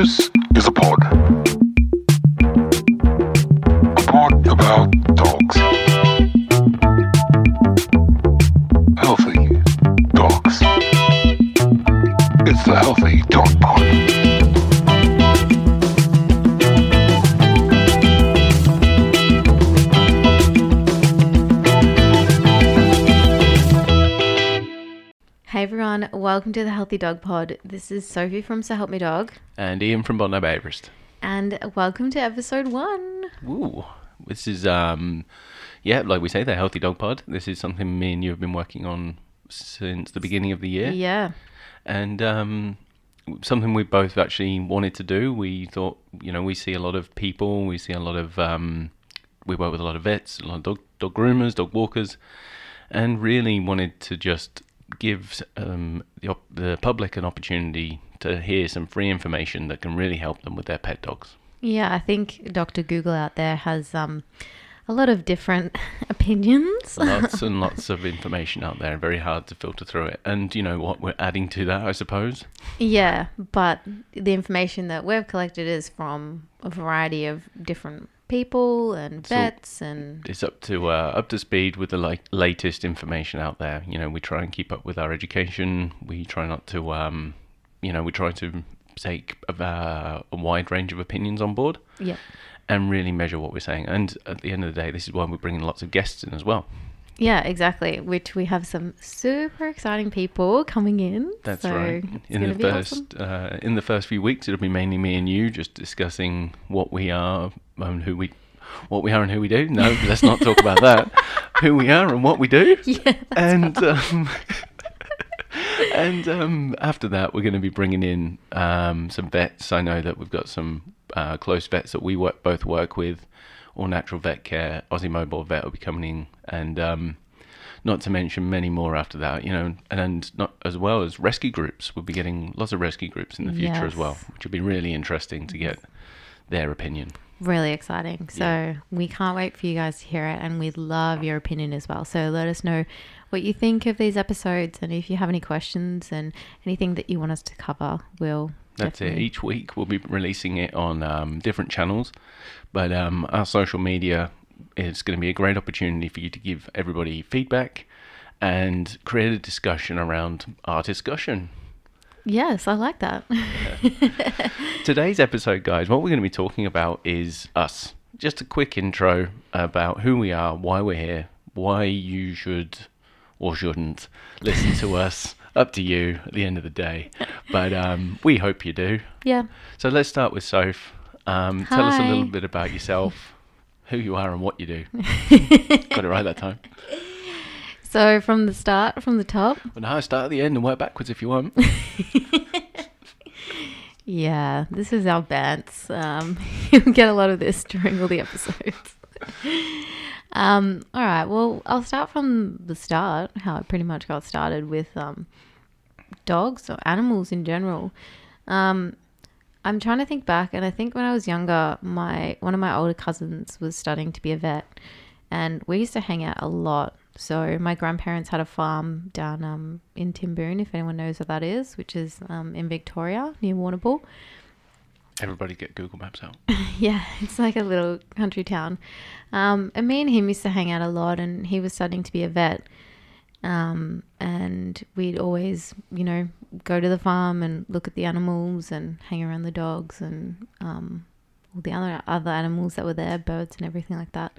This is Healthy Dog Pod. This is Sophie from So Help Me Dog, And Ian from Bondi Behaviorist. and welcome to episode one. Ooh, this is um, yeah, like we say, the Healthy Dog Pod. This is something me and you have been working on since the beginning of the year, Yeah, and um, something we both actually wanted to do. We thought, you know, we see a lot of people, we see a lot of, um, we work with a lot of vets, a lot of dog dog groomers, dog walkers, and really wanted to just give um, the, op- the public an opportunity to hear some free information that can really help them with their pet dogs. yeah. I think Dr. Google out there has um a lot of different opinions. lots and lots of information out there, very hard to filter through it. And you know what we're adding to that, I suppose? yeah, but the information that we've collected is from a variety of different people and So- vets and It's up to uh, up to speed with the like latest information out there. You know, we try and keep up with our education. We try not to, um, you know, we try to take uh, a wide range of opinions on board yeah, and really measure what we're saying. And at the end of the day, this is why we're bringing lots of guests in as well. Yeah, exactly. Which we have some super exciting people coming in. That's so right. In the be awesome. first uh, in the first few weeks, it'll be mainly me and you just discussing what we are and who we, what we are and who we do. No, let's not talk about that. Who we are and what we do. Yeah, and um, and um, after that, we're going to be bringing in um, some vets. I know that we've got some uh, close vets that we work both work with. All Natural Vet Care, Aussie Mobile Vet will be coming in, and um, not to mention many more after that. You know, and, and not as well as rescue groups. We'll be getting lots of rescue groups in the future as well, which will be really interesting to get their opinion. really exciting. So Yeah. we can't wait for you guys to hear it, and we'd love your opinion as well. So let us know what you think of these episodes, and if you have any questions and anything that you want us to cover, we'll. That's it. Each week we'll be releasing it on um, different channels, but um, our social media is going to be a great opportunity for you to give everybody feedback and create a discussion around our discussion. Yes, I like that. Today's episode, guys, what we're going to be talking about is us. Just a quick intro about who we are, why we're here, why you should or shouldn't listen to us. Up to you at the end of the day, but um, we hope you do. yeah. So let's start with Soph. Um, tell us a little bit about yourself, who you are, and what you do. Got it right that time. So from the start, from the top. But now start at the end and work backwards if you want. Yeah, this is our bants. Um, you'll get a lot of this during all the episodes. um, all right, well, I'll start from the start, how I pretty much got started with um, dogs or animals in general. Um, I'm trying to think back, and I think when I was younger, my one of my older cousins was studying to be a vet, and we used to hang out a lot. So my grandparents had a farm down um, in Timboon, if anyone knows what that is, which is um, in Victoria near Warrnambool. Everybody get Google Maps out. Yeah, it's like a little country town. Um, and me and him used to hang out a lot, and he was studying to be a vet. Um, and we'd always, you know, go to the farm and look at the animals and hang around the dogs and um, all the other other animals that were there, birds and everything like that.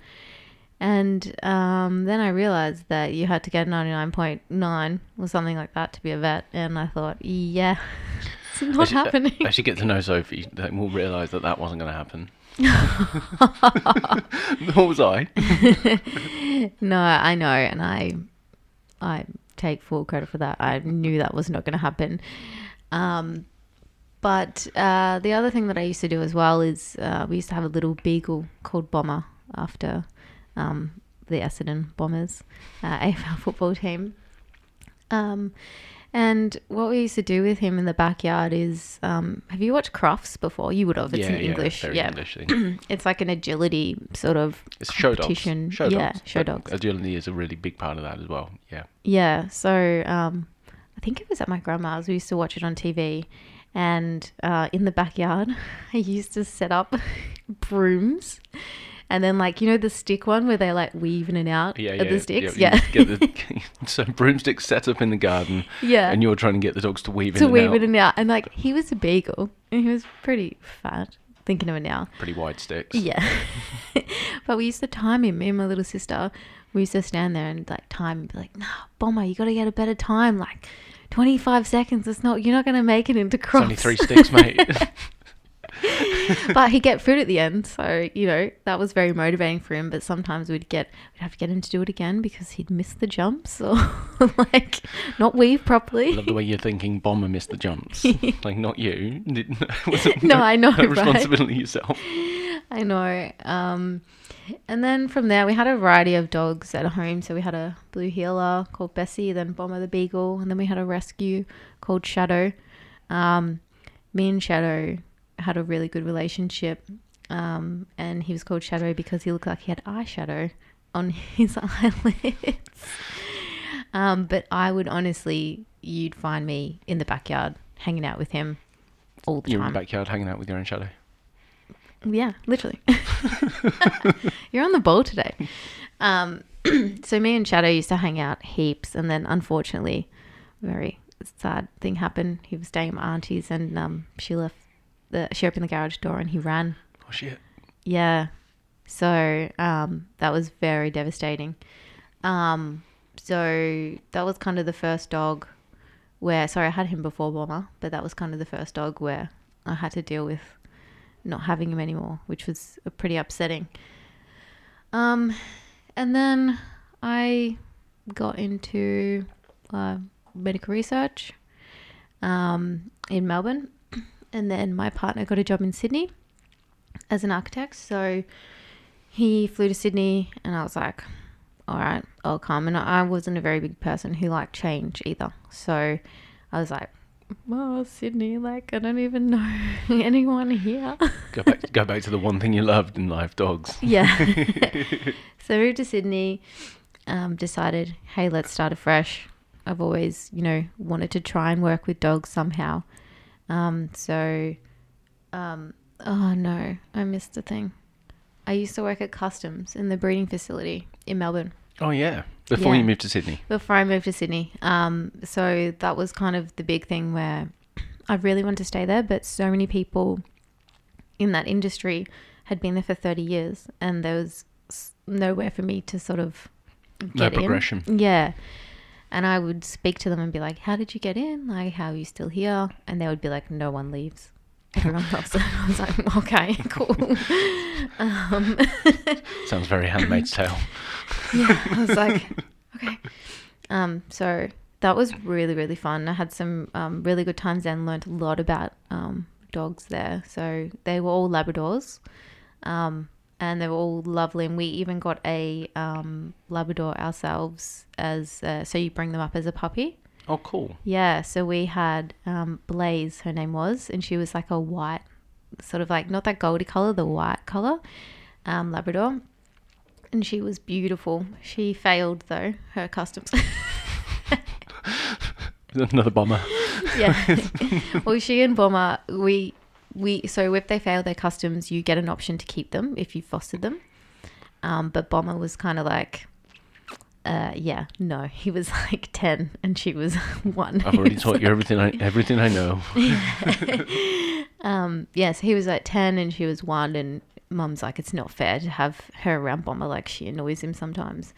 And um, then I realized that you had to get 99.9 or something like that to be a vet. And I thought, yeah, it's not As you- happening. As you get to know Sophie, then we'll realise that that wasn't going to happen. Nor was I. No, I know, and I, I take full credit for that. I knew that was not going to happen. Um, but uh, the other thing that I used to do as well is uh, we used to have a little beagle called Bomber after um, the Essendon Bombers uh, AFL football team. Um, and what we used to do with him in the backyard is, um, have you watched Crufts before? You would have. It's yeah, in yeah, English. very yeah, English thing. it's like an agility sort of It's show dogs. competition. Show yeah, dogs. show dogs. Agility is a really big part of that as well. Yeah. Yeah. So um, I think it was at my grandma's. We used to watch it on TV, And uh, in the backyard, I used to set up brooms. And then, like, you know, the stick one where they like weave in and out Yeah, of yeah. the sticks? Yeah. get the, so broomsticks set up in the garden, Yeah. and you're trying to get the dogs to weave in to and weave out. in and out. And like, he was a beagle and he was pretty fat, thinking of it now. Pretty wide sticks. Yeah. but we used to time him, me and my little sister. We used to stand there and like time and be like, nah, Bomber, you got to get a better time. Like 25 seconds. It's not, you're not going to make it into It's Crufts. only three sticks, mate. but he'd get food at the end. So, you know, that was very motivating for him. But sometimes we'd get, we'd have to get him to do it again because he'd miss the jumps or like not weave properly. I love the way you're thinking. Bomber missed the jumps. like not you. Wasn't No, I know, no right? responsibility yourself. I know. Um, and then from there, we had a variety of dogs at home. So we had a blue heeler called Bessie, then Bomber the Beagle, and then we had a rescue called Shadow. Um, me and Shadow had a really good relationship. Um, and he was called Shadow because he looked like he had eyeshadow on his eyelids. um, but I would honestly, you'd find me in the backyard hanging out with him all the time. You're in the backyard hanging out with your own shadow. Yeah, literally. You're on the ball today. Um, so me and Shadow used to hang out heaps, and then unfortunately, very sad thing happened. He was staying at my auntie's, and um, she left the she opened the garage door, and he ran. Oh shit. Yeah, so um, that was very devastating. Um, so that was kind of the first dog where sorry, I had him before Bomber, but that was kind of the first dog where I had to deal with not having him anymore, which was pretty upsetting. Um, and then I got into uh, medical research um, in Melbourne, and then my partner got a job in Sydney as an architect. So he flew to Sydney, and I was like, all right, I'll come. And I wasn't a very big person who liked change either. So I was like, oh, Sydney, like, I don't even know anyone here. Go back. go back to the one thing you loved in life, dogs. Yeah. so I moved to Sydney, um, decided, hey, let's start afresh. I've always, you know, wanted to try and work with dogs somehow. Um, so, um, oh no, I missed a thing. I used to work at Customs in the breeding facility in Melbourne Oh yeah. Before Yeah. you moved to Sydney. before I moved to Sydney. Um, so that was kind of the big thing where I really wanted to stay there, but so many people in that industry had been there for 30 years and there was nowhere for me to sort of No get in. progression. Yeah. And I would speak to them and be like, How did you get in? Like, how are you still here? And they would be like, No one leaves. Everyone loves it. I was like, Okay, cool. um, Sounds very Handmaid's Tale. yeah, I was like, okay. Um, so that was really, really fun. I had some um, really good times and learned a lot about um, dogs there. So they were all Labradors. Um, and they were all lovely. And we even got a um, Labrador ourselves as uh, so you bring them up as a puppy. Oh, cool. Yeah, so we had um, Blaze, her name was, and she was like a white, sort of like not that goldy color, the white color, um, Labrador. And she was beautiful. She failed though, her customs. Another bomber. yeah. well, she and Bomber, we, we, so if they fail their customs, you get an option to keep them if you fostered them. Um, but Bomber was kind of like, uh, yeah, no, he was like 10 and she was one. I've already taught you everything I everything I know. Um, yes, he was like 10 and she was one, and mum's like, it's not fair to have her around Bomber, like, she annoys him sometimes.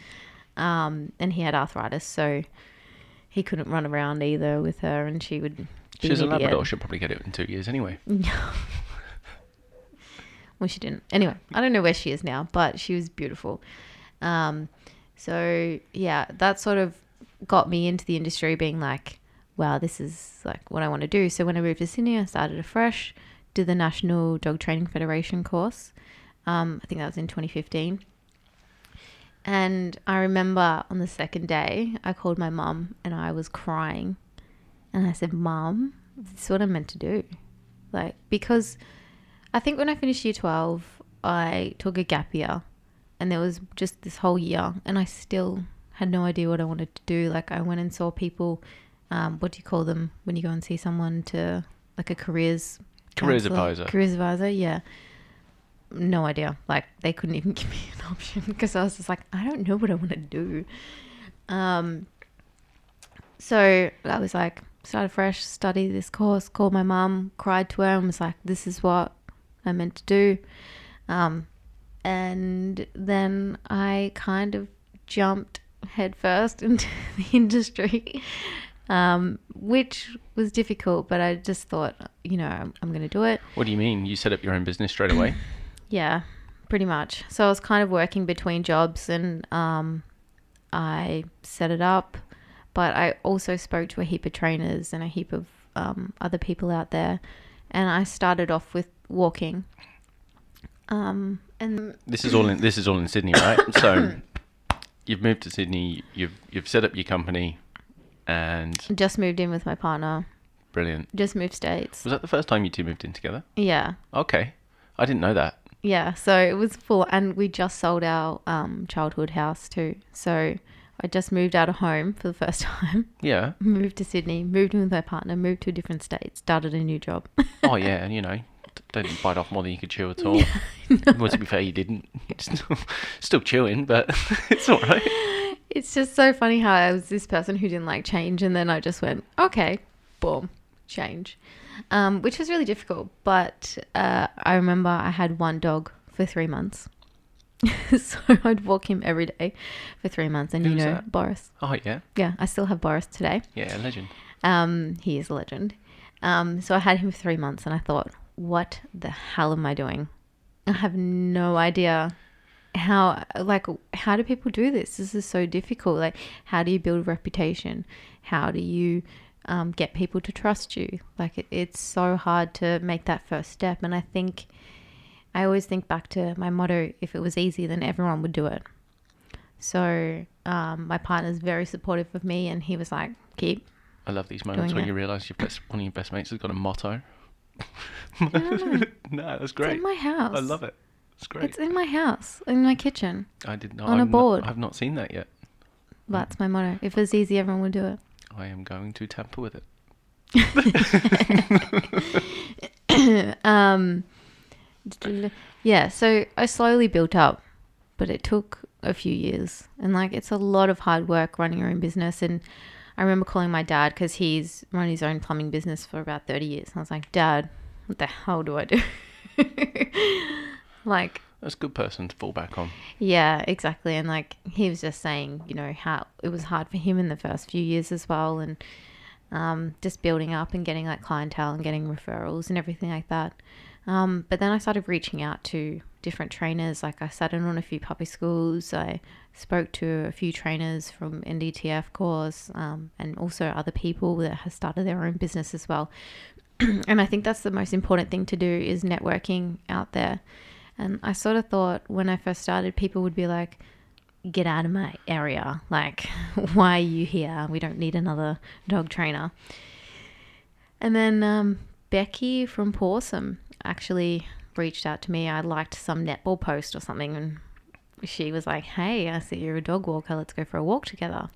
Um, and he had arthritis, so he couldn't run around either with her, and she would. She's a an idiot. Labrador. She'll probably get it in two years anyway. Well, she didn't. Anyway, I don't know where she is now, but she was beautiful. Um, so yeah, that sort of got me into the industry, being like, wow, this is like what I want to do. So when I moved to Sydney, I started afresh, did the National Dog Training Federation course. Um, I think that was in 2015. And I remember on the second day, I called my mum and I was crying. And I said, Mum, this is what I'm meant to do. Like, because I think when I finished year 12, I took a gap year and there was just this whole year and I still had no idea what I wanted to do. Like I went and saw people, um, what do you call them when you go and see someone to like a careers Careers counselor- advisor. Careers advisor, yeah. No idea. Like they couldn't even give me an option because I was just like, I don't know what I want to do. Um. So I was like, started fresh, study this course, called my mum, cried to her, and was like, this is what I meant to do. Um, and then I kind of jumped headfirst into the industry, um, which was difficult, but I just thought, you know, I'm, I'm going to do it. What do you mean? You set up your own business straight away? Yeah, pretty much. So I was kind of working between jobs and um, I set it up, but I also spoke to a heap of trainers and a heap of um, other people out there. And I started off with walking. Um, and This is all in this is all in Sydney, right? So you've moved to Sydney. You've you've set up your company, and just moved in with my partner, brilliant. just moved states. Was that the first time you two moved in together? Yeah. Okay, I didn't know that. Yeah, so it was full, and we just sold our um, childhood house too. So I just moved out of home for the first time, Yeah. moved to Sydney, moved in with my partner, moved to a different state, started a new job. Oh yeah, and you know, d- didn't bite off more than you could chew at all. Well, to be fair, you didn't. Still, still chewing, but it's all right. it's just so funny how I was this person who didn't like change, and then I just went, okay, boom, change, um, which was really difficult. But uh, I remember I had one dog for three months. so I'd walk him every day for three months, and you know that? Boris. Oh yeah, Yeah, I still have Boris today. yeah, a legend. Um, he is a legend. Um, so I had him for three months, and I thought, what the hell am I doing? I have no idea how like how do people do this this is so difficult like how do you build a reputation how do you um, get people to trust you like it, it's so hard to make that first step and i think i always think back to my motto if it was easy then everyone would do it so um, my partner's very supportive of me and he was like keep I love these moments when it. you your best one of your best mates has got a motto. no, that's it's great. in my house I love it. It's great. it's in my house in my kitchen I did not. on a I've board. Not, I've not seen that yet. that's my motto if it's easy everyone would do it I am going to tamper with it. um, yeah, so I slowly built up, but it took a few years. And like, it's a lot of hard work running your own business. And I remember calling my dad because he's run his own plumbing business for about 30 years. And I was like, Dad, what the hell do I do? like, That's a good person to fall back on. yeah, exactly. And like he was just saying, you know, how it was hard for him in the first few years as well, and um, just building up and getting like clientele and getting referrals and everything like that. Um, but then I started reaching out to different trainers. Like I sat in on a few puppy schools. I spoke to a few trainers from NDTF course um, and also other people that have started their own business as well. and I think that's the most important thing to do is networking out there. And I sort of thought when I first started, people would be like, get out of my area. Like, why are you here? We don't need another dog trainer. And then um, Becky from Pawsome actually reached out to me. I liked some netball post or something, and she was like, Hey, I see you're a dog walker. Let's go for a walk together.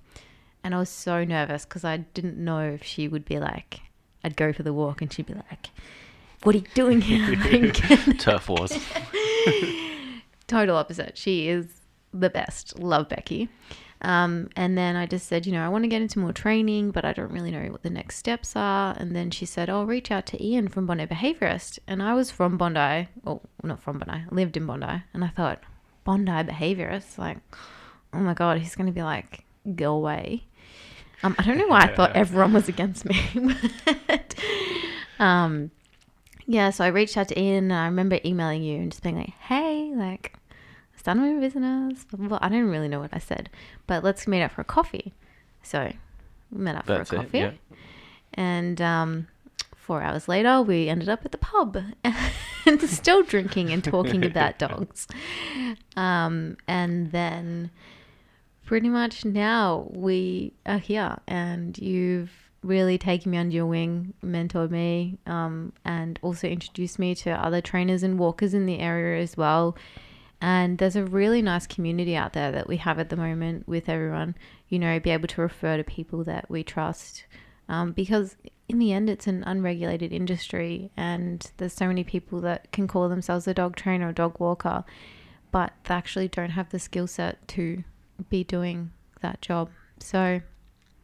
And I was so nervous because I didn't know if she would be like, I'd go for the walk and she'd be like, What are you doing here? Turf wars. total opposite. She is the best. Love Becky. Um, and then I just said, you know, I want to get into more training, but I don't really know what the next steps are. And then she said, oh, reach out to Ian from Bondi Behaviorist. And I was from Bondi, or not from Bondi, I lived in Bondi. And I thought, Bondi Behaviorist? Like, oh my God, he's going to be like, go away. Um, I don't know why I thought everyone was against me. but, um, yeah, so I reached out to Ian and I remember emailing you and just being like, hey, like, Started my business. I don't really know what I said, but let's meet up for a coffee. So we met up That's for a it. coffee. Yeah. And um, four hours later, we ended up at the pub and still drinking and talking about dogs. Um, and then pretty much now we are here and you've really taken me under your wing, mentored me, um, and also introduced me to other trainers and walkers in the area as well. And there's a really nice community out there that we have at the moment with everyone, you know, be able to refer to people that we trust. Um, because in the end, it's an unregulated industry, and there's so many people that can call themselves a dog trainer or dog walker, but they actually don't have the skill set to be doing that job. So,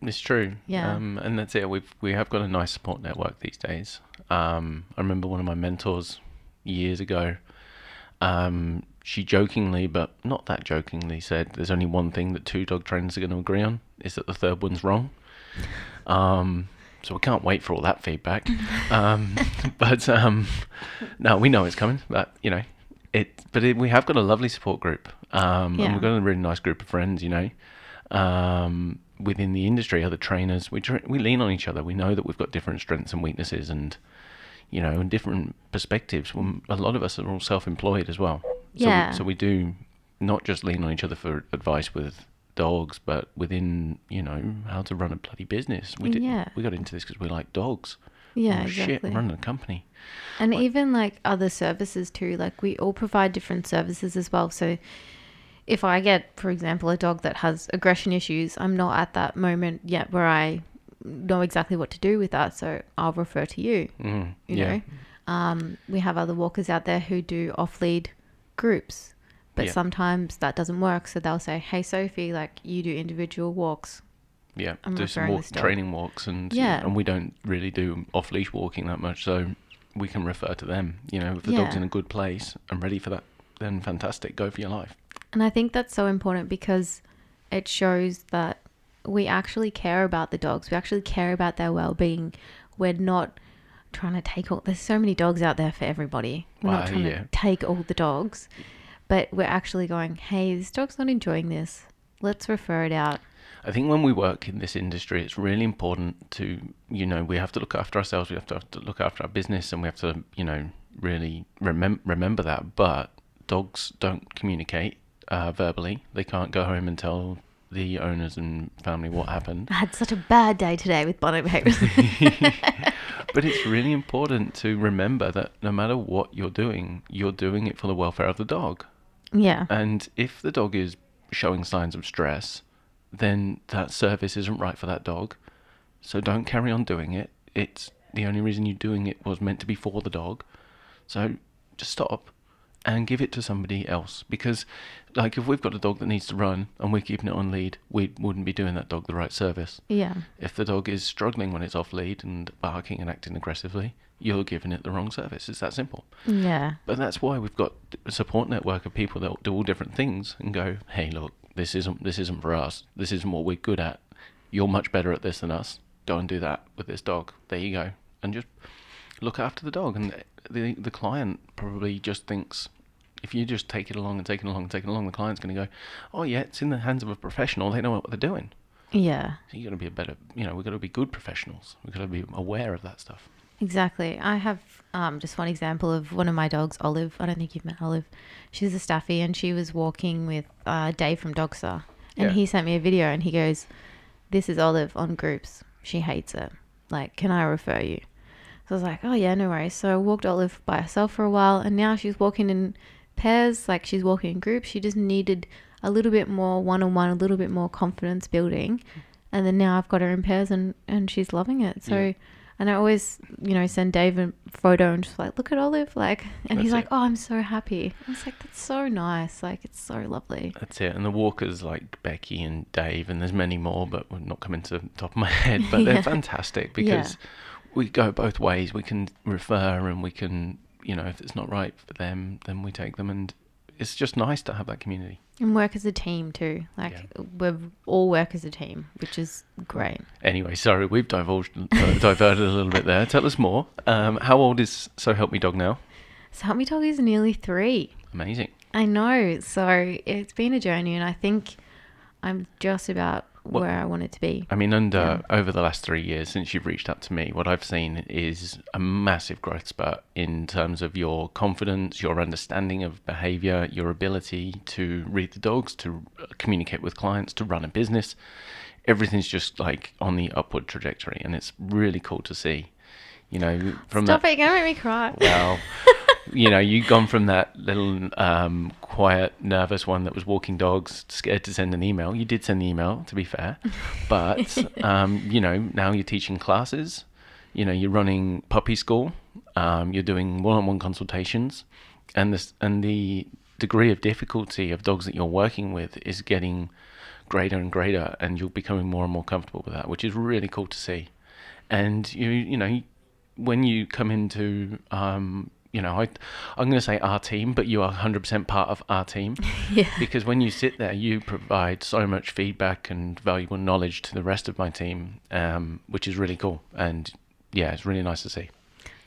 It's true. Yeah. Um, and that's it. We've we have got a nice support network these days. Um, I remember one of my mentors years ago. Um, she jokingly, but not that jokingly, said, "There's only one thing that two dog trainers are going to agree on: is that the third one's wrong." Um, so we can't wait for all that feedback. um, but um, no, we know it's coming. But you know, it. But it, we have got a lovely support group, um, and we've got a really nice group of friends. You know, um, within the industry, other trainers, we tr- we lean on each other. We know that we've got different strengths and weaknesses, and you know, and different perspectives. Well, a lot of us are all self-employed as well. So Yeah. We, so we do not just lean on each other for advice with dogs, but within you know how to run a bloody business. We did, Yeah. we got into this because we like dogs. yeah, oh, shit, exactly. I'm running a company. And even like other services too, like we all provide different services as well. So if I get, for example, a dog that has aggression issues, I'm not at that moment yet where I know exactly what to do with that. So I'll refer to you. Mm, You yeah. know, um, we have other walkers out there who do off lead groups, but Yeah. sometimes that doesn't work. So they'll say, "Hey, Sophie, like you do individual walks." Yeah, I'm do some walk, training walks, and Yeah. and we don't really do off leash walking that much, so we can refer to them. You know, if the dog's in a good place and ready for that, then fantastic, go for your life. And I think that's so important because it shows that we actually care about the dogs. We actually care about their well being. We're not trying to take all, there's so many dogs out there for everybody. We're not trying yeah. to take all the dogs, but we're actually going, hey, this dog's not enjoying this. Let's refer it out. I think when we work in this industry, it's really important to, you know, we have to look after ourselves, we have to, have to look after our business, and we have to, you know, really remem- remember that. But dogs don't communicate uh, verbally. They can't go home and tell the owners and family what happened. I had such a bad day today with Bondi Behaviorist. but it's really important to remember that no matter what you're doing, you're doing it for the welfare of the dog. yeah. And if the dog is showing signs of stress, then that service isn't right for that dog. So don't carry on doing it. It's the only reason you're doing it was meant to be for the dog. So just stop and give it to somebody else. Because, like, if we've got a dog that needs to run and we're keeping it on lead, we wouldn't be doing that dog the right service. Yeah. If the dog is struggling when it's off lead and barking and acting aggressively, you're giving it the wrong service. It's that simple. Yeah. But that's why we've got a support network of people that do all different things and go, "Hey, look, this isn't this isn't for us. This isn't what we're good at. You're much better at this than us. Go and do that with this dog. There you go." And just look after the dog. And the the client probably just thinks if you just take it along and take it along and take it along, the client's going to go, "Oh yeah, it's in the hands of a professional. They know what they're doing." Yeah. So you got to be a better, you know, we've got to be good professionals. We've got to be aware of that stuff. Exactly. I have um, just one example of one of my dogs, Olive. I don't think you've met Olive. She's a staffy, and she was walking with uh, Dave from Dogstar, and Yeah. he sent me a video, and he goes, "This is Olive on groups. She hates it. Like, can I refer you?" So I was like, "Oh yeah, no worries." So I walked Olive by herself for a while, and now she's walking in pairs. Like she's walking in groups. She just needed a little bit more one-on-one, a little bit more confidence building, and then now I've got her in pairs, and and she's loving it. So. Yeah. And I always, you know, send Dave a photo and just like, look at Olive, like, and he's That's like, oh, I'm so happy. I was like, that's so nice, like, it's so lovely. That's it. And the walkers like Becky and Dave, and there's many more, but we're not coming to the top of my head. But they're fantastic because we go both ways. We can refer and we can, you know, if it's not right for them, then we take them. And it's just nice to have that community. And work as a team too. Like, we all work as a team, which is great. Anyway, sorry, we've divulged, uh, diverted a little bit there. Tell us more. Um, how old is So Help Me Dog now? So Help Me Dog is nearly three. Amazing. I know. So it's been a journey, and I think I'm just about What- where I want it to be. I mean, under over the last three years since you've reached out to me, what I've seen is a massive growth spurt in terms of your confidence, your understanding of behavior, your ability to read the dogs, to uh, communicate with clients, to run a business. Everything's just like on the upward trajectory, and it's really cool to see. You know, from Stop that. it, you're gonna make me cry. Well, you know, you've gone from that little um, quiet, nervous one that was walking dogs, scared to send an email. You did send the email, to be fair, but um, you know, now you're teaching classes. you know, you're running puppy school, um, you're doing one-on-one consultations, and this and the degree of difficulty of dogs that you're working with is getting greater and greater, and you're becoming more and more comfortable with that, which is really cool to see. And you, you know, when you come into um, you know, I, I'm going to say our team, but you are 100% part of our team. Yeah. Because when you sit there, you provide so much feedback and valuable knowledge to the rest of my team, um, which is really cool. And yeah, it's really nice to see.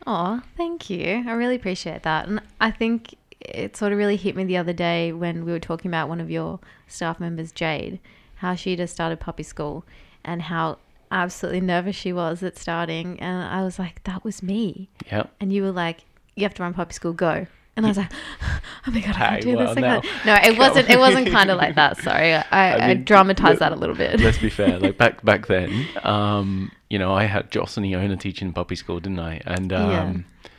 Oh, thank you. I really appreciate that. And I think it sort of really hit me the other day when we were talking about one of your staff members, Jade, how she just started puppy school and how absolutely nervous she was at starting. And I was like, that was me. Yeah. And you were like, you have to run puppy school, go. And I was like, oh my god, I can't do well, this. I now- can't. No, it wasn't. It wasn't kind of like that. Sorry, I, I, mean, dramatized that a little bit. Let's be fair. Like back back then, um, you know, I had Joss and Iona teaching puppy school, didn't I? And um, Yeah.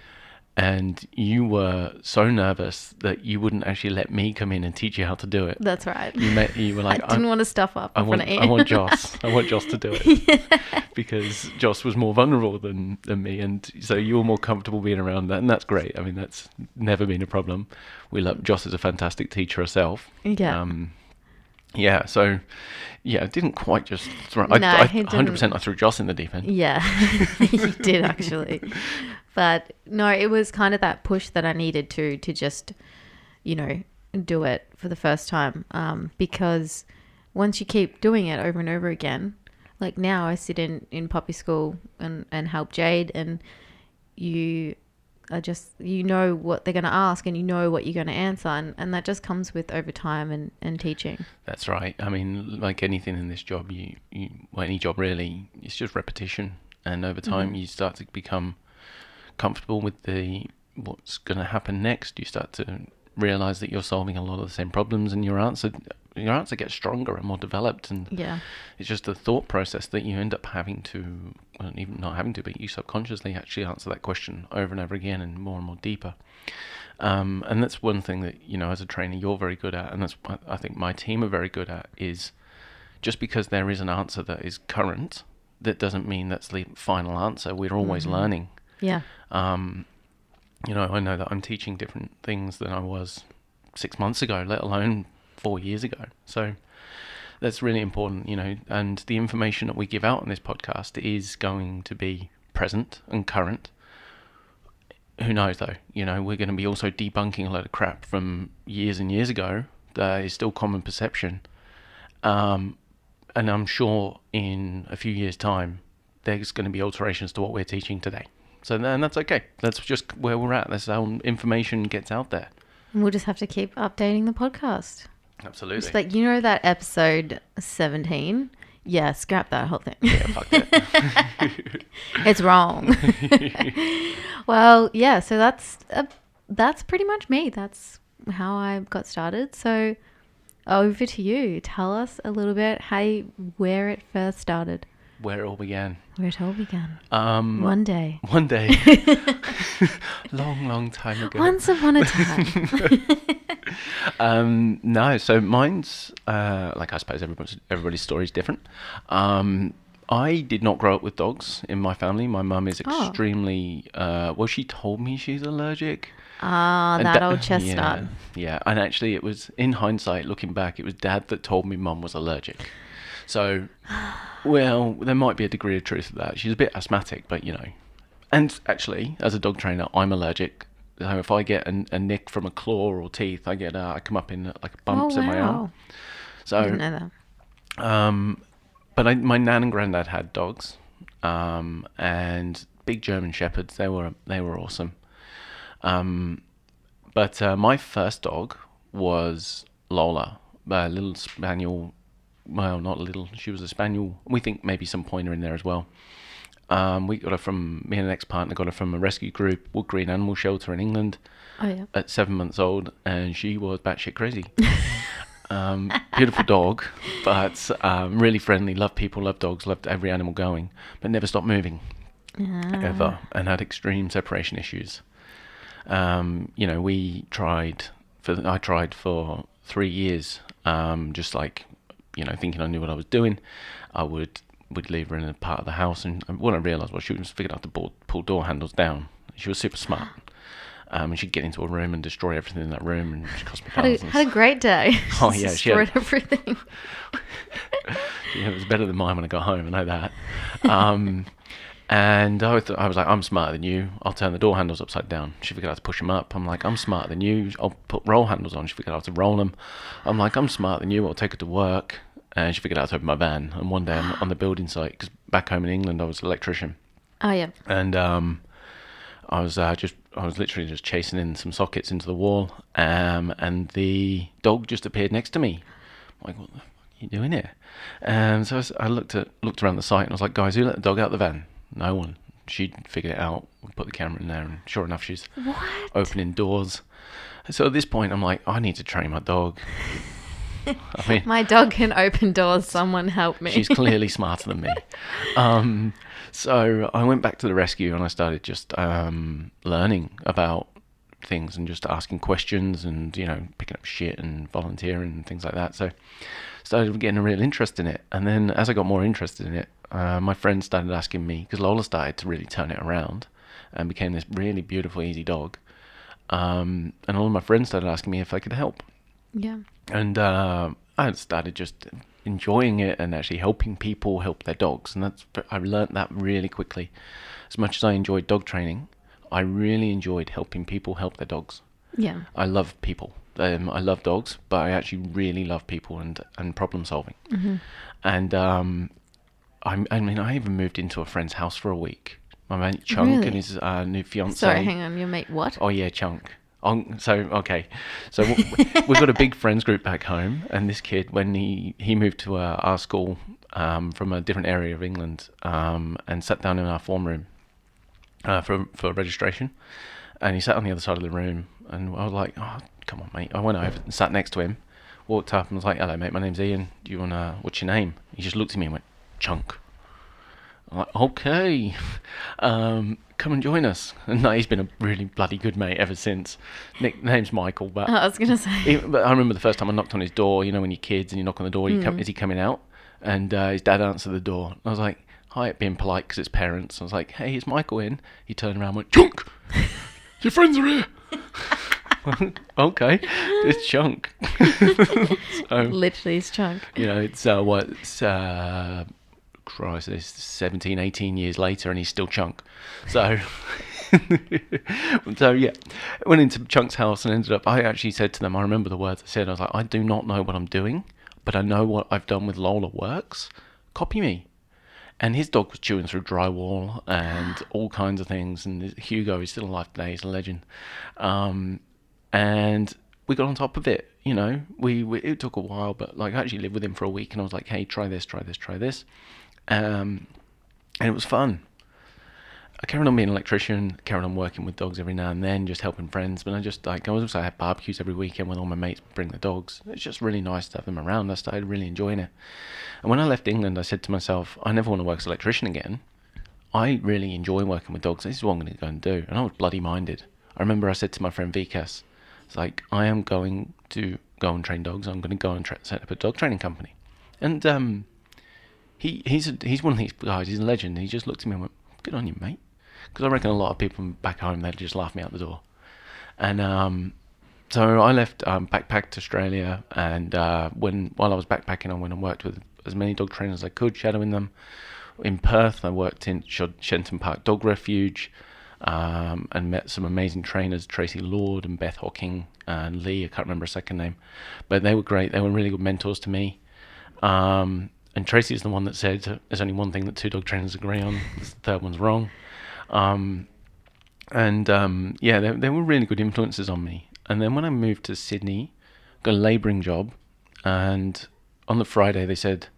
And you were so nervous that you wouldn't actually let me come in and teach you how to do it. That's right. You met, you were like, I didn't "I'm- want to stuff up I want, front of you. I want Joss. I want Joss to do it because Joss was more vulnerable than, than me, and so you were more comfortable being around that, and that's great. I mean, that's never been a problem. We love Joss is a fantastic teacher herself. Yeah. Um, yeah. So, yeah, I didn't quite just throw. No, I, I, he 100% I threw Joss in the deep end. Yeah, you did actually. But no, it was kind of that push that I needed to to just, you know, do it for the first time. Um, because once you keep doing it over and over again, like now I sit in in puppy school and and help Jade, and you are just you know what they're going to ask and you know what you're going to answer, and and that just comes with over time and and teaching. That's right. I mean, like anything in this job, you, you well, any job really, it's just repetition, and over mm-hmm. time, you start to become comfortable with the what's going to happen next. You start to realize that you're solving a lot of the same problems, and your answer your answer gets stronger and more developed, and Yeah. it's just the thought process that you end up having to, well, even not having to, but you subconsciously actually answer that question over and over again and more and more deeper. Um, and that's one thing that you know, as a trainer, you're very good at, and that's what I think my team are very good at. Is just because there is an answer that is current, that doesn't mean that's the final answer. We're always learning. Yeah. Um, you know, I know that I'm teaching different things than I was six months ago, let alone four years ago. So that's really important, you know, and the information that we give out on this podcast is going to be present and current. Who knows though? You know, we're going to be also debunking a lot of crap from years and years ago that is still common perception. Um, and I'm sure in a few years' time, there's going to be alterations to what we're teaching today. So then that's okay. That's just where we're at. That's how information gets out there. And we'll just have to keep updating the podcast. Absolutely. It's like you know that episode seventeen. Yeah, scrap that whole thing. yeah, fuck it. it's wrong. well, yeah. So that's uh, that's pretty much me. That's how I got started. So over to you. Tell us a little bit how where it first started, where it all began. where it all began. Um, One day, one day, long, long time ago. once upon a time. Um, no, so mine's uh, like I suppose everybody's everybody's story is different. Um, I did not grow up with dogs in my family. My mum is Oh. extremely uh, well. She told me she's allergic. Ah, that old chestnut. Yeah, yeah, and actually, it was in hindsight, looking back, it was Dad that told me Mum was allergic. So, well, there might be a degree of truth to that. She's a bit asthmatic, but you know. And actually, as a dog trainer, I'm allergic. So if I get a, a nick from a claw or teeth, I get uh, I come up in like bumps oh in my arm. wow! I didn't know that. um, but I, my nan and granddad had dogs, um, and big German shepherds. They were they were awesome. Um, but uh, my first dog was Lola, a little spaniel. Well, not little. She was a spaniel. We think maybe some pointer in there as well. Um, we got her from me and an ex-partner got her from a rescue group, Wood Green Animal Shelter in England, Oh yeah. at seven months old, and she was batshit crazy. um, beautiful dog, but um, really friendly. Loved people, loved dogs, loved every animal going, but never stopped moving Ah. ever, and had extreme separation issues. Um, you know, we tried for I tried for three years, um, just like you know, thinking I knew what I was doing. I would we'd leave her in a part of the house, and what I realised was she was figured out to pull, pull door handles down. She was super smart. Um, and she'd get into a room and destroy everything in that room, and she cost me Had a, thousands. had a great day. Oh, yeah, she had- destroyed everything. Yeah, it was better than mine when I got home. I know that. Um, and I was, I was like, I'm smarter than you. I'll turn the door handles upside down. She figured out to push them up. I'm like, I'm smarter than you. I'll put roll handles on. She figured out to roll them. I'm like, I'm smarter than you. I'll take her to work. And she figured out how to open my van. And one day I'm on the building site because back home in England I was an electrician, Oh yeah. and um, I was uh, just I was literally just chasing in some sockets into the wall, um, and the dog just appeared next to me. I'm like, what the fuck are you doing here? Um, so I looked at looked around the site and I was like, guys, who let the dog out the van? No one. She figured it out. We put the camera in there, and sure enough, she's What? opening doors. So at this point, I'm like, I need to train my dog. I mean, My dog can open doors. Someone help me. She's clearly smarter than me. Um, so I went back to the rescue and I started just um, learning about things and just asking questions and you know picking up shit and volunteering and things like that. So started getting a real interest in it. And then as I got more interested in it, uh, my friends started asking me because Lola started to really turn it around and became this really beautiful, easy dog. Um, and all of my friends started asking me if I could help yeah. and uh, I started just enjoying it and actually helping people help their dogs, and that's I learnt that really quickly. As much as I enjoyed dog training, I really enjoyed helping people help their dogs. Yeah. I love people. Um, I love dogs, but I actually really love people and and problem solving. And um, I, I mean, I even moved into a friend's house for a week. My mate Chunk Really? and his uh, new fiance. Sorry, hang on. Your mate what? Oh yeah, chunk. On, so okay, so we've got a big friends group back home, and this kid, when he he moved to uh, our school um, from a different area of England, um, and sat down in our form room uh, for for registration, and he sat on the other side of the room, and I was like, oh come on, mate. I went over and sat next to him, walked up and was like, hello, mate. My name's Ian. Do you wanna? What's your name? He just looked at me and went, chunk. I'm like, okay, um, come and join us. And no, he's been a really bloody good mate ever since. Nick name's Michael, but Oh, I was gonna say. even, but I remember the first time I knocked on his door. You know, when you're kids and you knock on the door, you come, is he coming out? And uh, his dad answered the door. I was like, hi, being polite because it's parents. I was like, hey, is Michael in? He turned around and went, Chunk, your friends are here. okay, it's Chunk. so, Literally it's chunk. you know, it's uh, what, it's, uh, Christ, it's 17, 18 years later and he's still Chunk. So, so yeah, went into Chunk's house and ended up, I actually said to them, I remember the words I said, I was like, I do not know what I'm doing, but I know what I've done with Lola works. Copy me. And his dog was chewing through drywall and all kinds of things. And Hugo is still alive today; he's a legend. Um, and we got on top of it. You know, we, we it took a while, but like I actually lived with him for a week, and I was like, "Hey, try this, try this, try this," um, and it was fun. I carried on being an electrician, carried on working with dogs every now and then, just helping friends. But I just like I was also had barbecues every weekend with all my mates bring the dogs. It's just really nice to have them around. I started really enjoying it. And when I left England, I said to myself, I never want to work as an electrician again. I really enjoy working with dogs. This is what I'm going to go and do. And I was bloody minded. I remember I said to my friend Vikas, it's like, I am going to go and train dogs. I'm going to go and tra- set up a dog training company. And um, he he's a, he's one of these guys. He's a legend. He just looked at me and went, "Good on you, mate." Because I reckon a lot of people back home they'd just laugh me out the door. And um, so I left, um, backpacked to Australia, and uh, when while I was backpacking, I went and worked with as many dog trainers as I could, shadowing them. In Perth, I worked in Shenton Park Dog Refuge, um, and met some amazing trainers, Tracy Lord and Beth Hocking and Lee. I can't remember her second name, but they were great. They were really good mentors to me. Um, and Tracy is the one that said there's only one thing that two dog trainers agree on. The third one's wrong. Um, and um, yeah, they, they were really good influences on me. And then when I moved to Sydney, got a labouring job, and on the Friday they said,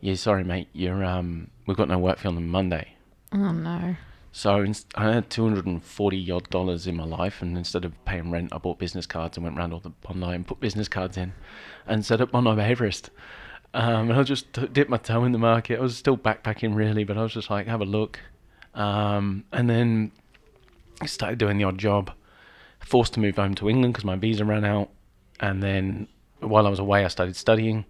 "Yeah, sorry, mate, you're um, we've got no work for you on the Monday." Oh no. So inst- I had two hundred and forty odd dollars in my life, and instead of paying rent, I bought business cards and went round all the online, put business cards in, and set up Bondi Behaviorist. Um, and I just t- dipped my toe in the market. I was still backpacking really, but I was just like, have a look. Um, and then I started doing the odd job. Forced to move home to England because my visa ran out. And then while I was away, I started studying.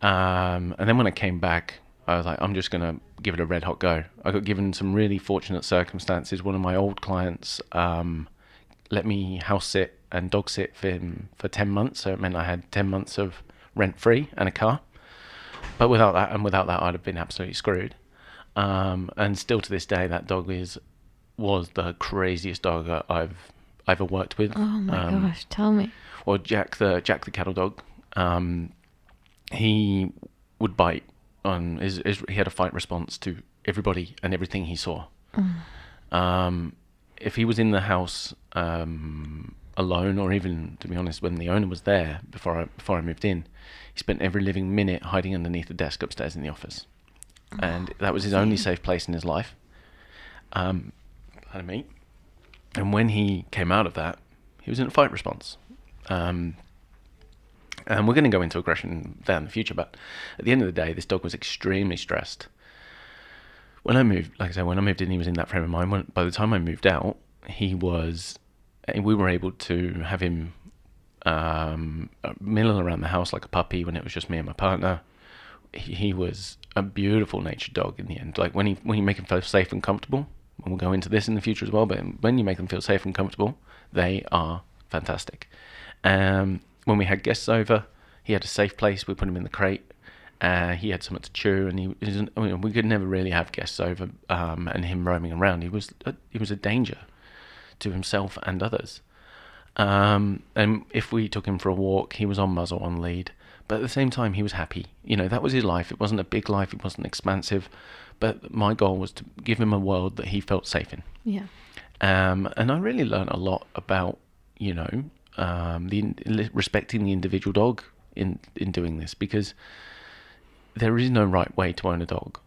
Um, and then when I came back, I was like, I'm just going to give it a red hot go. I got given some really fortunate circumstances. One of my old clients um, let me house sit and dog sit for him for 10 months. So it meant I had 10 months of rent free and a car. But without that, and without that, I'd have been absolutely screwed. Um, and still to this day, that dog is was the craziest dog I've ever worked with. Oh my Um, gosh, tell me. or Jack the Jack the cattle dog. Um, he would bite on his, his he had a fight response to everybody and everything he saw. Um, if he was in the house um, alone, or even to be honest, when the owner was there before I before I moved in, he spent every living minute hiding underneath the desk upstairs in the office, and that was his only safe place in his life. Um, pardon me. And when he came out of that, he was in a fight response. Um, and we're going to go into aggression there in the future, but at the end of the day, this dog was extremely stressed. When I moved, like I said, when I moved in, he was in that frame of mind. When, by the time I moved out, he was, eh, we were able to have him um, milling around the house like a puppy when it was just me and my partner. He, he was a beautiful natured dog in the end. Like when he when you make him feel safe and comfortable, and we'll go into this in the future as well. But when you make them feel safe and comfortable, they are fantastic. Um, when we had guests over, he had a safe place. We put him in the crate. Uh, he had something to chew, and he. I mean, we could never really have guests over, um, and him roaming around. He was a, he was a danger to himself and others. Um, and if we took him for a walk, he was on muzzle on lead. But at the same time, he was happy. You know, that was his life. It wasn't a big life. It wasn't expansive. But my goal was to give him a world that he felt safe in. Yeah. Um, and I really learned a lot about, you know, um, the respecting the individual dog in in doing this because there is no right way to own a dog.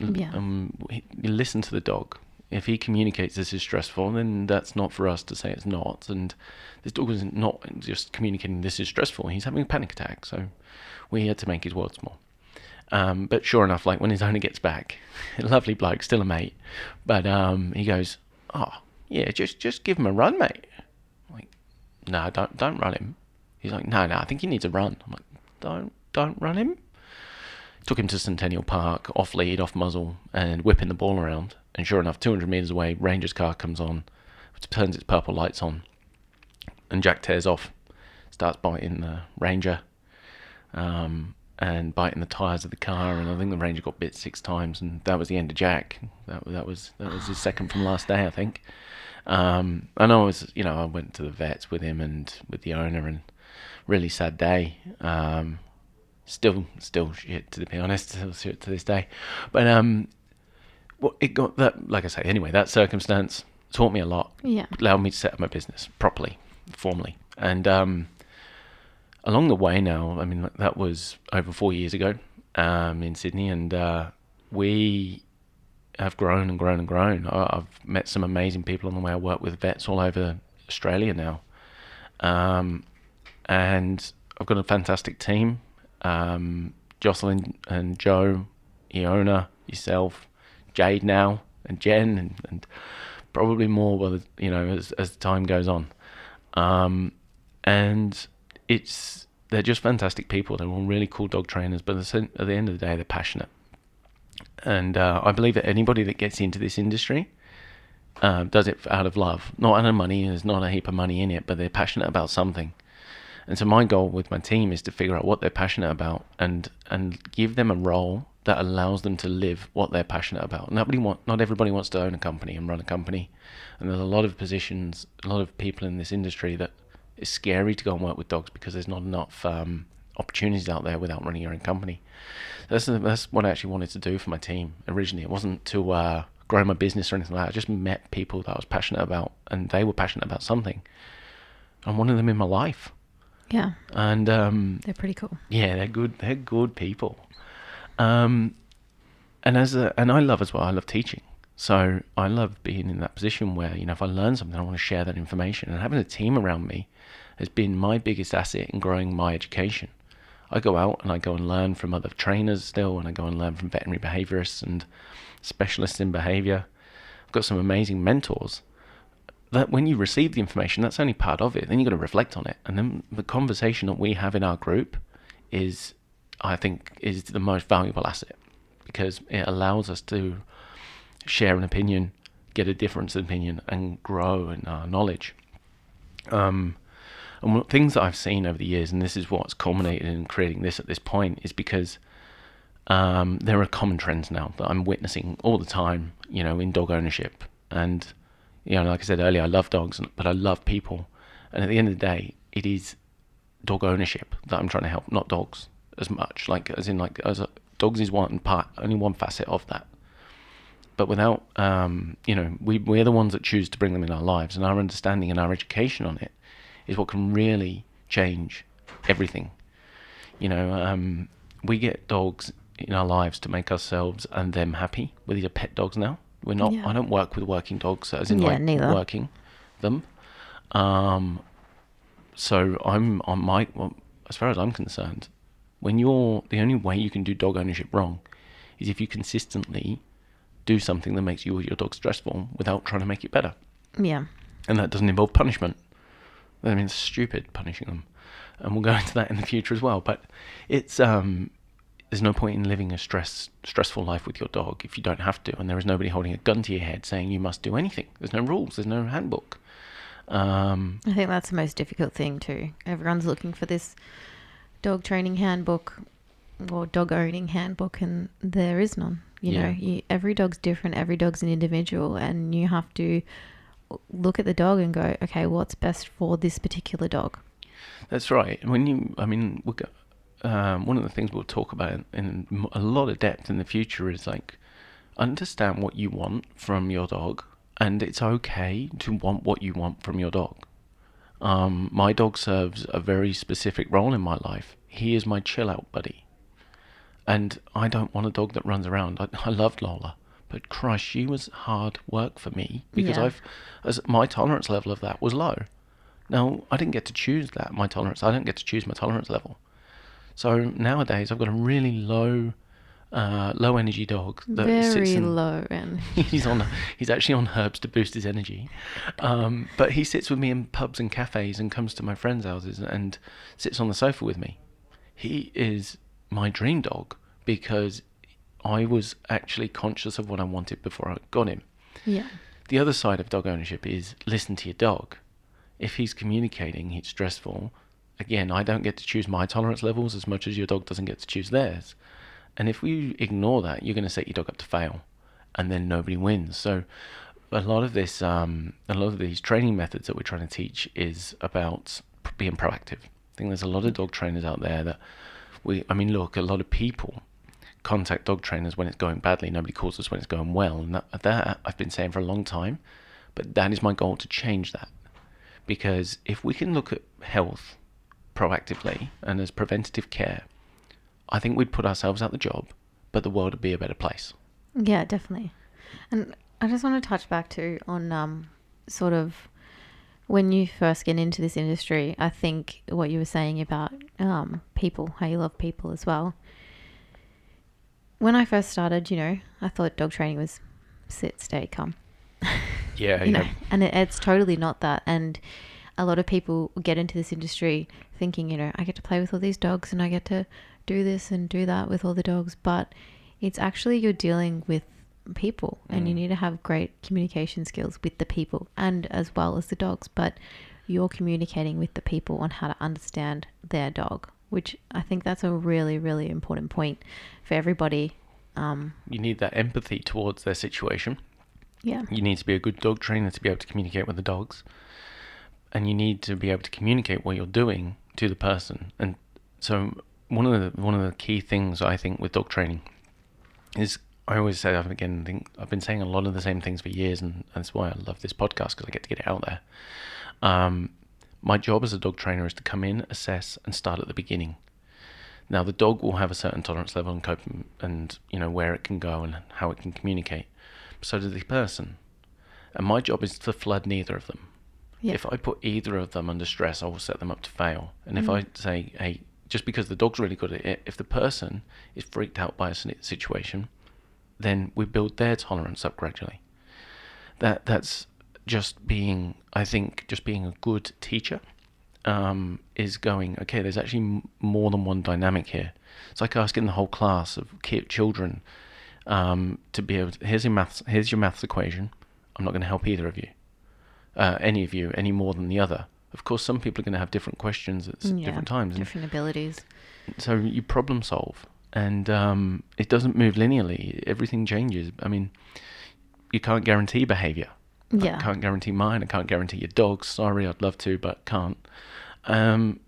L- Yeah. Um, you listen to the dog. If he communicates this is stressful, then that's not for us to say it's not. And this dog is not not just communicating this is stressful. He's having a panic attack. So we had to make his world small. Um, but sure enough, like when his owner gets back, lovely bloke, still a mate, but um, he goes, "Oh, yeah, just just give him a run, mate." I'm like, no, don't don't run him. He's like, no, no, I think he needs a run. I'm like, don't don't run him. Took him to Centennial Park, off lead, off muzzle, and whipping the ball around. And sure enough, 200 meters away, Ranger's car comes on, turns its purple lights on, and Jack tears off, starts biting the Ranger, um, and biting the tires of the car. And I think the Ranger got bit six times, and that was the end of Jack. That that was that was his second from last day, I think. Um, and I was, you know, I went to the vets with him and with the owner, and really sad day. Um, still, still shit to be honest, still shit to this day. But um, well, it got that, like I say, anyway, that circumstance taught me a lot Yeah. allowed me to set up my business properly, formally. And um, along the way now, I mean, that was over four years ago um, in Sydney, and uh, we have grown and grown and grown. I've met some amazing people on the way. I work with vets all over Australia now. Um, and I've got a fantastic team. Um, Jocelyn and Joe, Iona, yourself, Jade now, and Jen, and, and probably more. Well, you know, as as time goes on, um, and it's they're just fantastic people. They're all really cool dog trainers, but at the end of the day, they're passionate. And uh, I believe that anybody that gets into this industry uh, does it out of love, not out of money. There's not a heap of money in it, but they're passionate about something. And so my goal with my team is to figure out what they're passionate about and and give them a role that allows them to live what they're passionate about. Nobody want, not everybody wants to own a company and run a company, and there's a lot of positions, a lot of people in this industry that it's scary to go and work with dogs because there's not enough um, opportunities out there without running your own company. That's that's what I actually wanted to do for my team originally. It wasn't to uh, grow my business or anything like that. I just met people that I was passionate about, and they were passionate about something. I'm one of them in my life, Yeah. and um, They're pretty cool. yeah, they're good. They're good people. Um, and as a, and I love as well. I love teaching. So I love being in that position where you know if I learn something, I want to share that information. And having a team around me has been my biggest asset in growing my education. I go out and I go and learn from other trainers still, and I go and learn from veterinary behaviorists and specialists in behavior. I've got some amazing mentors that when you receive the information, that's only part of it. Then you've got to reflect on it. And then the conversation that we have in our group is, I think, is the most valuable asset because it allows us to share an opinion, get a difference of opinion, and grow in our knowledge. Um, and what, things that I've seen over the years, and this is what's culminated in creating this at this point, is because um, there are common trends now that I'm witnessing all the time, you know, in dog ownership. And, you know, like I said earlier, I love dogs, but I love people. And at the end of the day, it is dog ownership that I'm trying to help, not dogs as much. Like, as in, like, as a, dogs is one part, only one facet of that. But without, um, you know, we, we're the ones that choose to bring them in our lives, and our understanding and our education on it is what can really change everything. You know, um, we get dogs in our lives to make ourselves and them happy. We're pet dogs now. We're not. Yeah. I don't work with working dogs, as in Yeah, like neither. working them. Um, so I'm on my. Well, as far as I'm concerned, when you're the only way you can do dog ownership wrong is if you consistently do something that makes you or your dog stressful without trying to make it better, Yeah. and that doesn't involve punishment. I mean, it's stupid punishing them, and we'll go into that in the future as well. But it's um, there's no point in living a stress stressful life with your dog if you don't have to, and there is nobody holding a gun to your head saying you must do anything. There's no rules. There's no handbook. Um, I think that's the most difficult thing too. Everyone's looking for this dog training handbook or dog owning handbook, and there is none. You know, you, every dog's different. Every dog's an individual, and you have to look at the dog and go, okay, what's best for this particular dog? That's right. When you, I mean, um, one of the things we'll talk about in, a lot of depth in the future is like understand what you want from your dog, and it's okay to want what you want from your dog. Um, my dog serves a very specific role in my life. He is my chill out buddy, and I don't want a dog that runs around. I, I loved Lola, but Christ, she was hard work for me because Yeah. I've, as my tolerance level of that was low. Now, I didn't get to choose that, my tolerance. I don't get to choose my tolerance level. So nowadays, I've got a really low, uh, low energy dog that sits Very in, low, and he's on, he's actually on herbs to boost his energy. Um, but he sits with me in pubs and cafes and comes to my friends' houses and sits on the sofa with me. He is my dream dog because I was actually conscious of what I wanted before I got him yeah, the other side of dog ownership is listen to your dog. If he's communicating, he's stressful. Again, I don't get to choose my tolerance levels as much as your dog doesn't get to choose theirs. And if we ignore that, you're going to set your dog up to fail, and then nobody wins. So, a lot of this, um, a lot of these training methods that we're trying to teach is about being proactive. I think there's a lot of dog trainers out there that we, I mean, look, a lot of people contact dog trainers when it's going badly. Nobody calls us when it's going well, and that, that I've been saying for a long time. But that is my goal to change that, because if we can look at health proactively and as preventative care, I think we'd put ourselves out the job, but the world would be a better place. yeah, definitely. And I just want to touch back to on um, sort of when you first get into this industry. I think what you were saying about um, people, how you love people as well. When I first started, you know, I thought dog training was sit, stay, come. Yeah, you know, and it, it's totally not that. And a lot of people get into this industry thinking, you know, I get to play with all these dogs and I get to do this and do that with all the dogs, but it's actually you're dealing with people and you Mm. need to have great communication skills with the people and as well as the dogs, but you're communicating with the people on how to understand their dog, which I think that's a really, really important point for everybody. Um, you need that empathy towards their situation. yeah. You need to be a good dog trainer to be able to communicate with the dogs. And you need to be able to communicate what you're doing to the person. And so one of the one of the key things I think with dog training is I always say I've again think I've been saying a lot of the same things for years, and that's why I love this podcast because I get to get it out there. Um, my job as a dog trainer is to come in, assess, and start at the beginning. Now the dog will have a certain tolerance level and cope, and you know where it can go and how it can communicate. So does the person, and my job is to flood neither of them. Yeah. If I put either of them under stress, I will set them up to fail. And if Mm. I say, hey, just because the dog's really good at it, if the person is freaked out by a situation, then we build their tolerance up gradually. That that's just being, I think, just being a good teacher um, is going. Okay, there's actually m- more than one dynamic here. It's like asking the whole class of children, um, to be able. To, here's your maths. Here's your maths equation. I'm not going to help either of you, uh, any of you, any more than the other. Of course, some people are going to have different questions at Yeah, different times, and different abilities. so you problem solve, and um, it doesn't move linearly. Everything changes. I mean, you can't guarantee behavior. Yeah. I can't guarantee mine. I can't guarantee your dog's. Sorry, I'd love to, but can't. Um,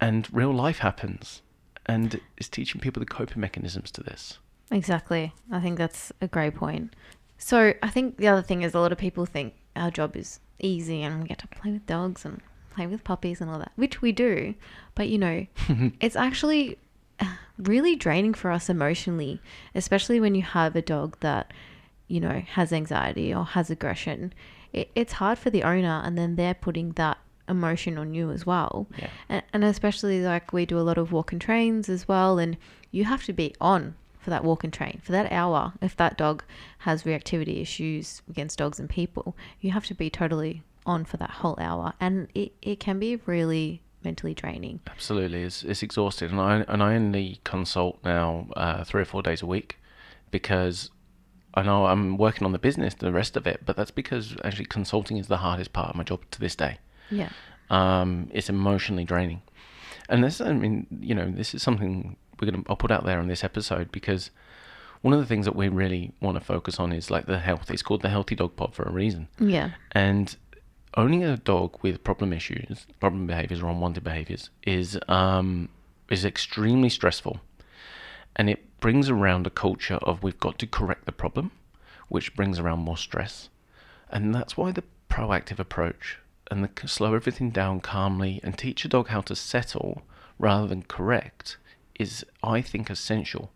and real life happens, and it's teaching people the coping mechanisms to this. Exactly. I think that's a great point. So I think the other thing is a lot of people think our job is easy and we get to play with dogs and play with puppies and all that, which we do. But you know, it's actually uh, really draining for us emotionally, especially when you have a dog that, you know, has anxiety or has aggression. It, it's hard for the owner and then they're putting that emotion on you as well. Yeah. And, and especially like we do a lot of walk and trains as well and you have to be on for that walk and train. For that hour if that dog has reactivity issues against dogs and people you have to be totally on for that whole hour. And it, it can be really mentally draining. Absolutely, it's it's exhausted, and I and I only consult now uh, three or four days a week because I know I'm working on the business, the rest of it, but that's because actually consulting is the hardest part of my job to this day. yeah. Um, it's emotionally draining. And this, I mean, you know, this is something we're gonna I'll put out there on this episode because one of the things that we really want to focus on is like the health. It's called the Healthy Dog Pod for a reason. yeah And owning a dog with problem issues, problem behaviors, or unwanted behaviors is um, is extremely stressful, and it brings around a culture of we've got to correct the problem, which brings around more stress, and that's why the proactive approach and the slow everything down calmly and teach a dog how to settle rather than correct is, I think, essential.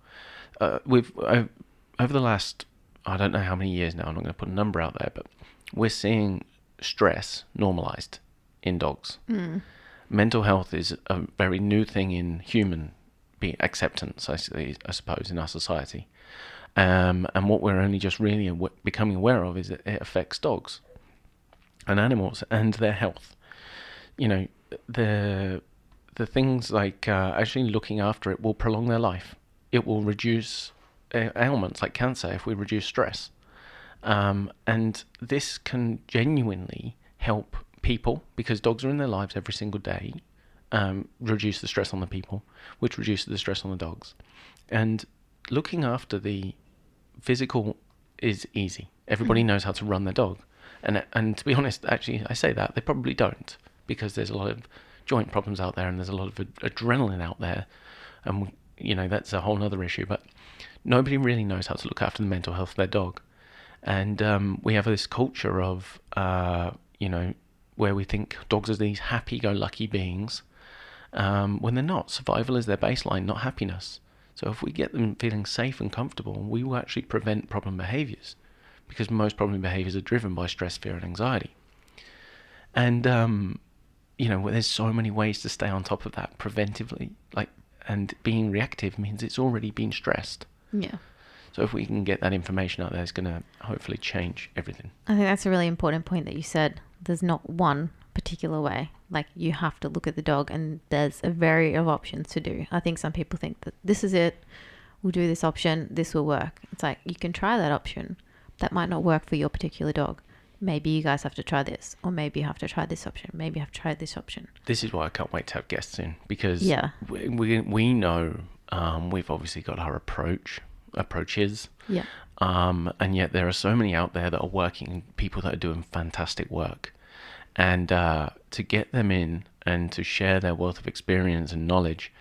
Uh, we've uh, over the last I don't know how many years now. I'm not going to put a number out there, but we're seeing stress normalized in dogs. Mental health is a very new thing in human be acceptance, I, I suppose, in our society. Um, and what we're only just really aw- becoming aware of is that it affects dogs and animals and their health. You know, the the things like uh, actually looking after it will prolong their life. It will reduce uh, ailments like cancer if we reduce stress. Um, and this can genuinely help people because dogs are in their lives every single day. Um, reduce the stress on the people, which reduces the stress on the dogs. And looking after the physical is easy. Everybody knows how to run their dog, and and to be honest, actually, I say that they probably don't because there's a lot of joint problems out there, and there's a lot of ad- adrenaline out there, and you know that's a whole other issue. But nobody really knows how to look after the mental health of their dog, and um, we have this culture of uh, you know where we think dogs are these happy-go-lucky beings um, when they're not. Survival is their baseline, not happiness. So if we get them feeling safe and comfortable, we will actually prevent problem behaviors because most problem behaviors are driven by stress, fear, and anxiety. And um, you know, there's so many ways to stay on top of that preventively. Like, and being reactive means it's already been stressed. yeah So if we can get that information out there, it's going to hopefully change everything. I think that's a really important point that you said. There's not one particular way. Like you have to look at the dog, and there's a variety of options to do. I think some people think that this is it. We'll do this option. This will work. It's like you can try that option. That might not work for your particular dog. Maybe you guys have to try this, or maybe you have to try this option. Maybe you have to try this option. This is why I can't wait to have guests in because Yeah. we we, we know um, we've obviously got our approach approaches. Yeah. Um, and yet there are so many out there that are working, people that are doing fantastic work. And uh, to get them in and to share their wealth of experience and knowledge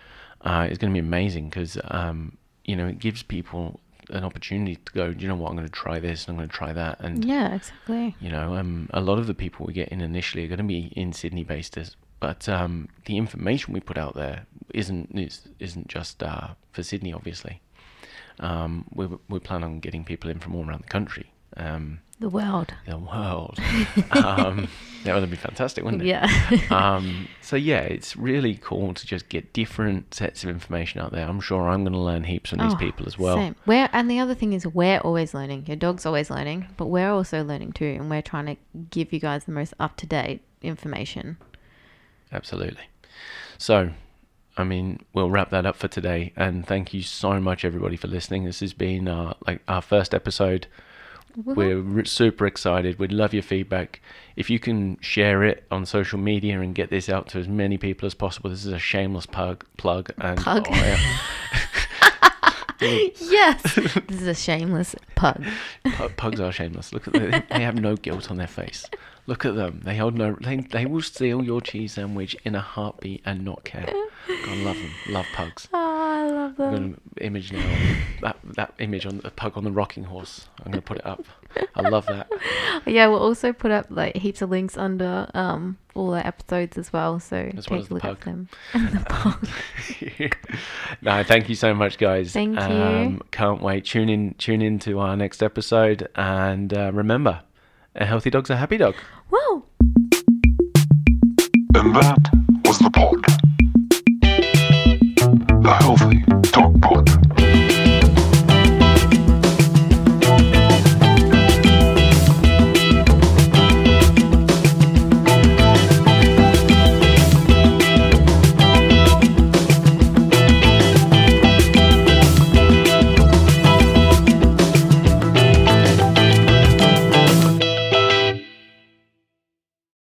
uh, is going to be amazing because, um, you know, it gives people an opportunity to go, "Do you know what, I'm going to try this and I'm going to try that. And, Yeah. Exactly. you know, um, a lot of the people we get in initially are going to be in Sydney based as, but um, the information we put out there isn't is, isn't just uh, for Sydney, obviously. Um, we we plan on getting people in from all around the country, um, The world. the world. um, that would be fantastic, wouldn't it? Yeah. um, so yeah, it's really cool to just get different sets of information out there. I'm sure I'm going to learn heaps from these Oh, people as well. Same. We're, and the other thing is, we're always learning. Your dog's always learning, but we're also learning too. And we're trying to give you guys the most up to date information. Absolutely. So, I mean, we'll wrap that up for today. And thank you so much, everybody, for listening. This has been our like our first episode. We're re- super excited. We'd love your feedback. If you can share it on social media and get this out to as many people as possible, this is a shameless pug plug. And Pug. I- yes, this is a shameless pug. Pu- pugs are shameless. Look at them. They have no guilt on their face. Look at them. They hold no. They, they will steal your cheese sandwich in a heartbeat and not care. God, love them. Love pugs. Oh, I love them. I'm gonna image now that that image on the pug on the rocking horse. I'm gonna put it up. I love that. Yeah, we'll also put up like heaps of links under um all the episodes as well. So As take well a look pug. at them. And the pug. no, thank you so much, guys. Thank you. Um, can't wait. Tune in. Tune in to our next episode, and uh, remember, a healthy dog's a happy dog. Whoa. And that was the pod the Healthy Dog Pod.